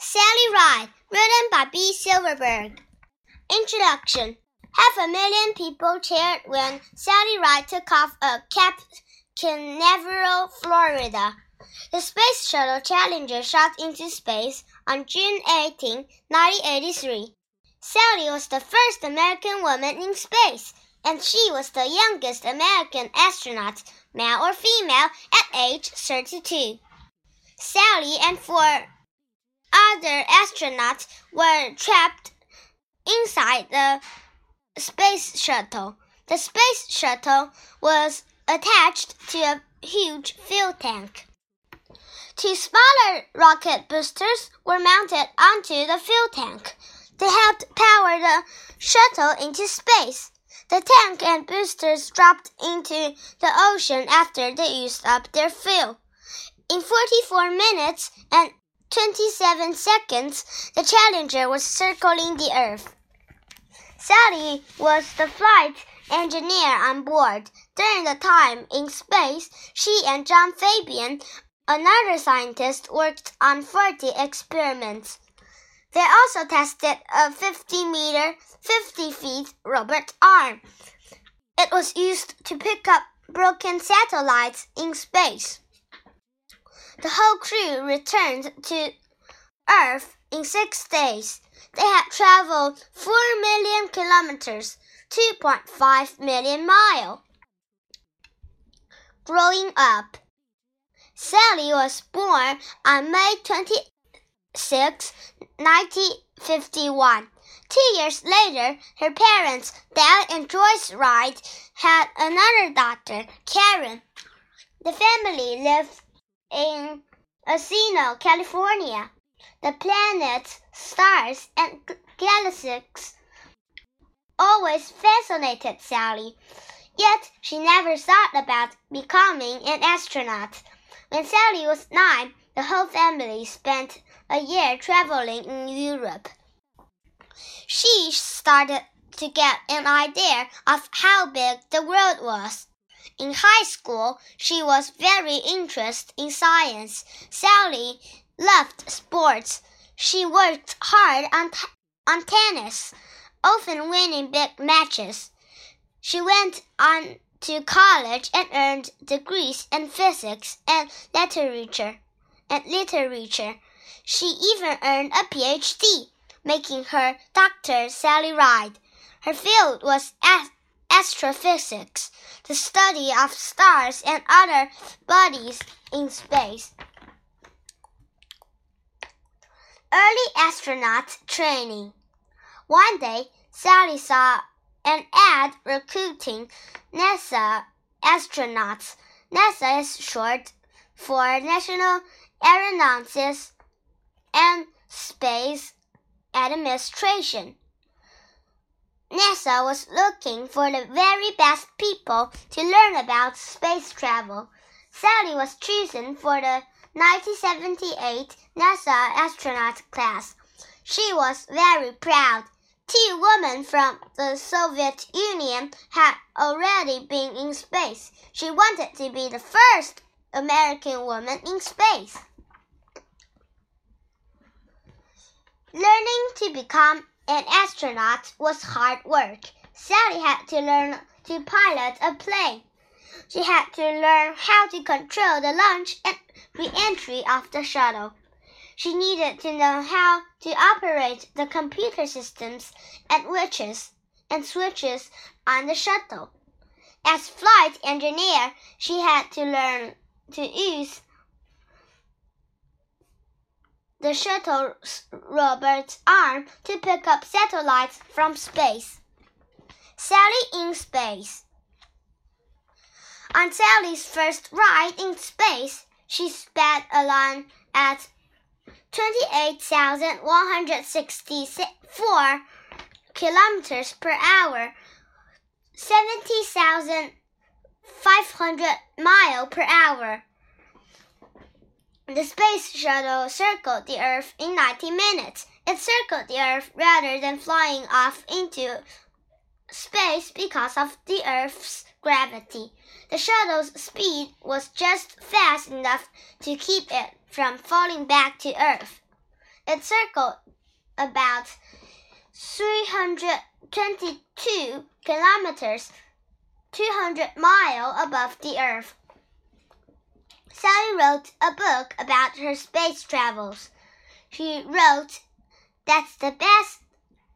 Sally Ride, written by B. Silverberg. Introduction Half a million people cheered when Sally Ride took off at Cape Canaveral, Florida. The Space Shuttle Challenger shot into space on June 18, 1983. Sally was the first American woman in space, and she was the youngest American astronaut, male or female, at age 32. Sally and four other astronauts were trapped inside the space shuttle. The space shuttle was attached to a huge fuel tank. Two smaller rocket boosters were mounted onto the fuel tank. They helped power the shuttle into space. The tank and boosters dropped into the ocean after they used up their fuel. In 44 minutes and 27 seconds, the Challenger was circling the Earth. Sally was the flight engineer on board. During the time in space, she and John Fabian, another scientist, worked on 40 experiments. They also tested a 50 meter, 50 feet robot arm. It was used to pick up broken satellites in space. The whole crew returned to Earth in six days. They had traveled 4 million kilometers, 2.5 million miles. Growing up, Sally was born on May 26, 1951. Two years later, her parents, Dale and Joyce Ride, had another daughter, Karen. The family lived in Encino, California. The planets, stars, and galaxies always fascinated Sally. Yet she never thought about becoming an astronaut. When Sally was nine, the whole family spent a year traveling in Europe. She started to get an idea of how big the world was. In high school, she was very interested in science. Sally loved sports. She worked hard on, on tennis, often winning big matches. She went on to college and earned degrees in physics and literature. And literature. She even earned a PhD, making her Dr. Sally Ride. Her field was astrophysics, the study of stars and other bodies in space. Early astronaut training. One day, Sally saw an ad recruiting NASA astronauts. NASA is short for National Aeronautics and Space Administration. NASA was looking for the very best people to learn about space travel. Sally was chosen for the 1978 NASA astronaut class. She was very proud. Two women from the Soviet Union had already been in space. She wanted to be the first American woman in space. Learning to become an astronaut was hard work. Sally had to learn to pilot a plane. She had to learn how to control the launch and re-entry of the shuttle. She needed to know how to operate the computer systems and switches and switches on the shuttle. As flight engineer, she had to learn to use the shuttle's robot's arm to pick up satellites from space. Sally in space. On Sally's first ride in space, she sped along at 28,164 kilometers per hour, 70,500 miles per hour. The space shuttle circled the Earth in 90 minutes. It circled the Earth rather than flying off into space because of the Earth's gravity. The shuttle's speed was just fast enough to keep it from falling back to Earth. It circled about 322 kilometers, 200 miles above the Earth. Sally wrote a book about her space travels. She wrote that the best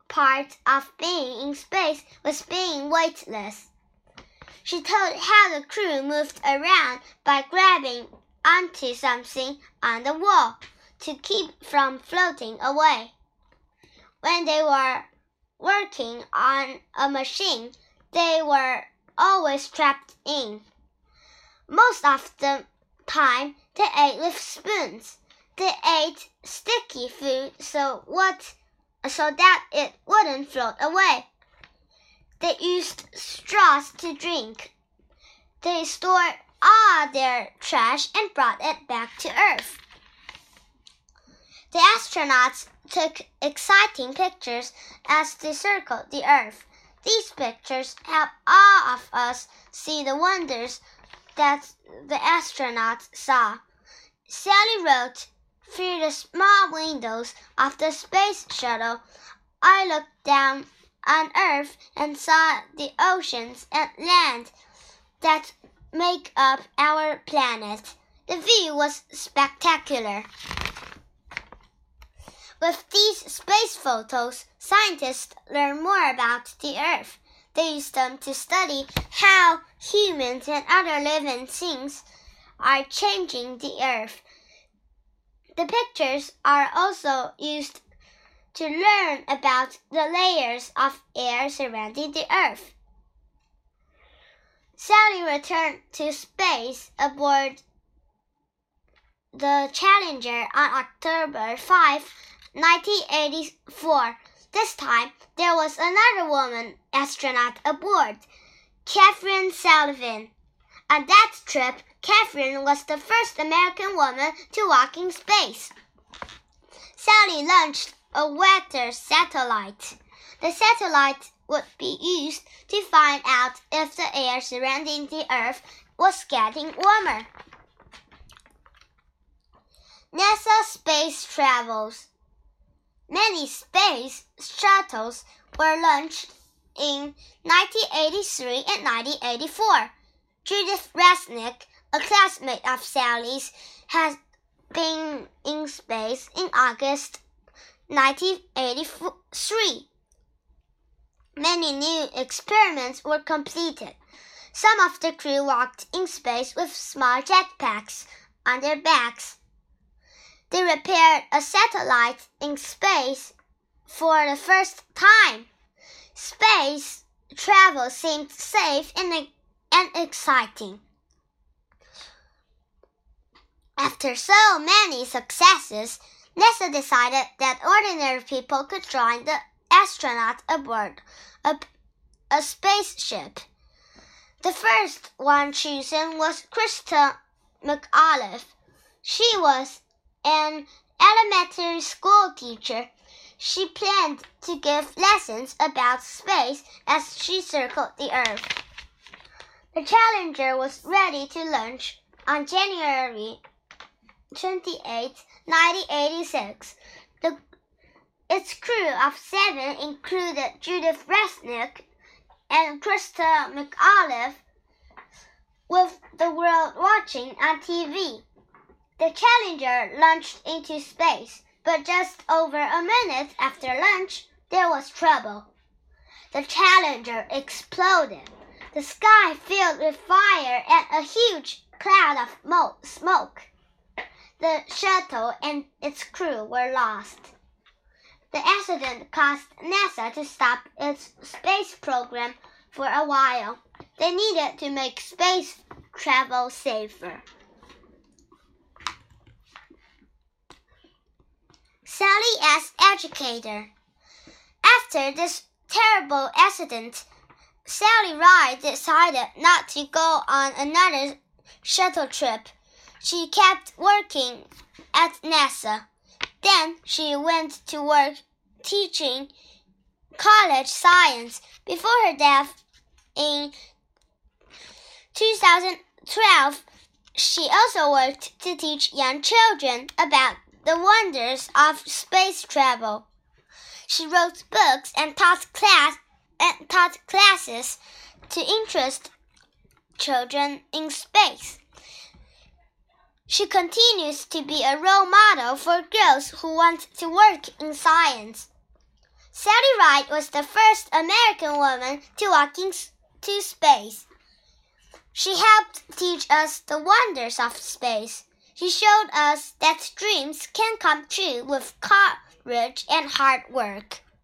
part of being in space was being weightless. She told how the crew moved around by grabbing onto something on the wall to keep from floating away. When they were working on a machine, they were always trapped in. Most of the time, they ate with spoons. They ate sticky food so what so that it wouldn't float away. They used straws to drink. They stored all their trash and brought it back to Earth. The astronauts took exciting pictures as they circled the Earth. These pictures help all of us see the wonders that the astronauts saw. Sally wrote, Through the small windows of the space shuttle, I looked down on Earth and saw the oceans and land that make up our planet. The view was spectacular. With these space photos, scientists learn more about the Earth. They use them to study how humans and other living things are changing the Earth. The pictures are also used to learn about the layers of air surrounding the Earth. Sally returned to space aboard the Challenger on October 5, 1984. This time, there was another woman astronaut aboard, Kathryn Sullivan. On that trip, Kathryn was the first American woman to walk in space. Sally launched a weather satellite. The satellite would be used to find out if the air surrounding the Earth was getting warmer. NASA space travels. Many space shuttles were launched in 1983 and 1984. Judith Resnik, a classmate of Sally's, has been in space in August 1983. Many new experiments were completed. Some of the crew walked in space with small jetpacks on their backs. They repaired a satellite in space for the first time. Space travel seemed safe and, and exciting. After so many successes, NASA decided that ordinary people could join the astronaut aboard a, a spaceship. The first one chosen was Christa McAuliffe. She was an elementary school teacher. She planned to give lessons about space as she circled the Earth. The Challenger was ready to launch on January 28, 1986. The, its crew of seven included Judith Resnik and Christa McAuliffe, with the world watching on TV. The Challenger launched into space, but just over a minute after launch, there was trouble. The Challenger exploded. The sky filled with fire and a huge cloud of smoke. The shuttle and its crew were lost. The accident caused NASA to stop its space program for a while. They needed to make space travel safer. Sally as educator. After this terrible accident, Sally Ride decided not to go on another shuttle trip. She kept working at NASA. Then she went to work teaching college science before her death in 2012. She also worked to teach young children about the wonders of space travel. She wrote books and taught class and taught classes to interest children in space. She continues to be a role model for girls who want to work in science. Sally Ride was the first American woman to walk into space. She helped teach us the wonders of space. She showed us that dreams can come true with courage and hard work.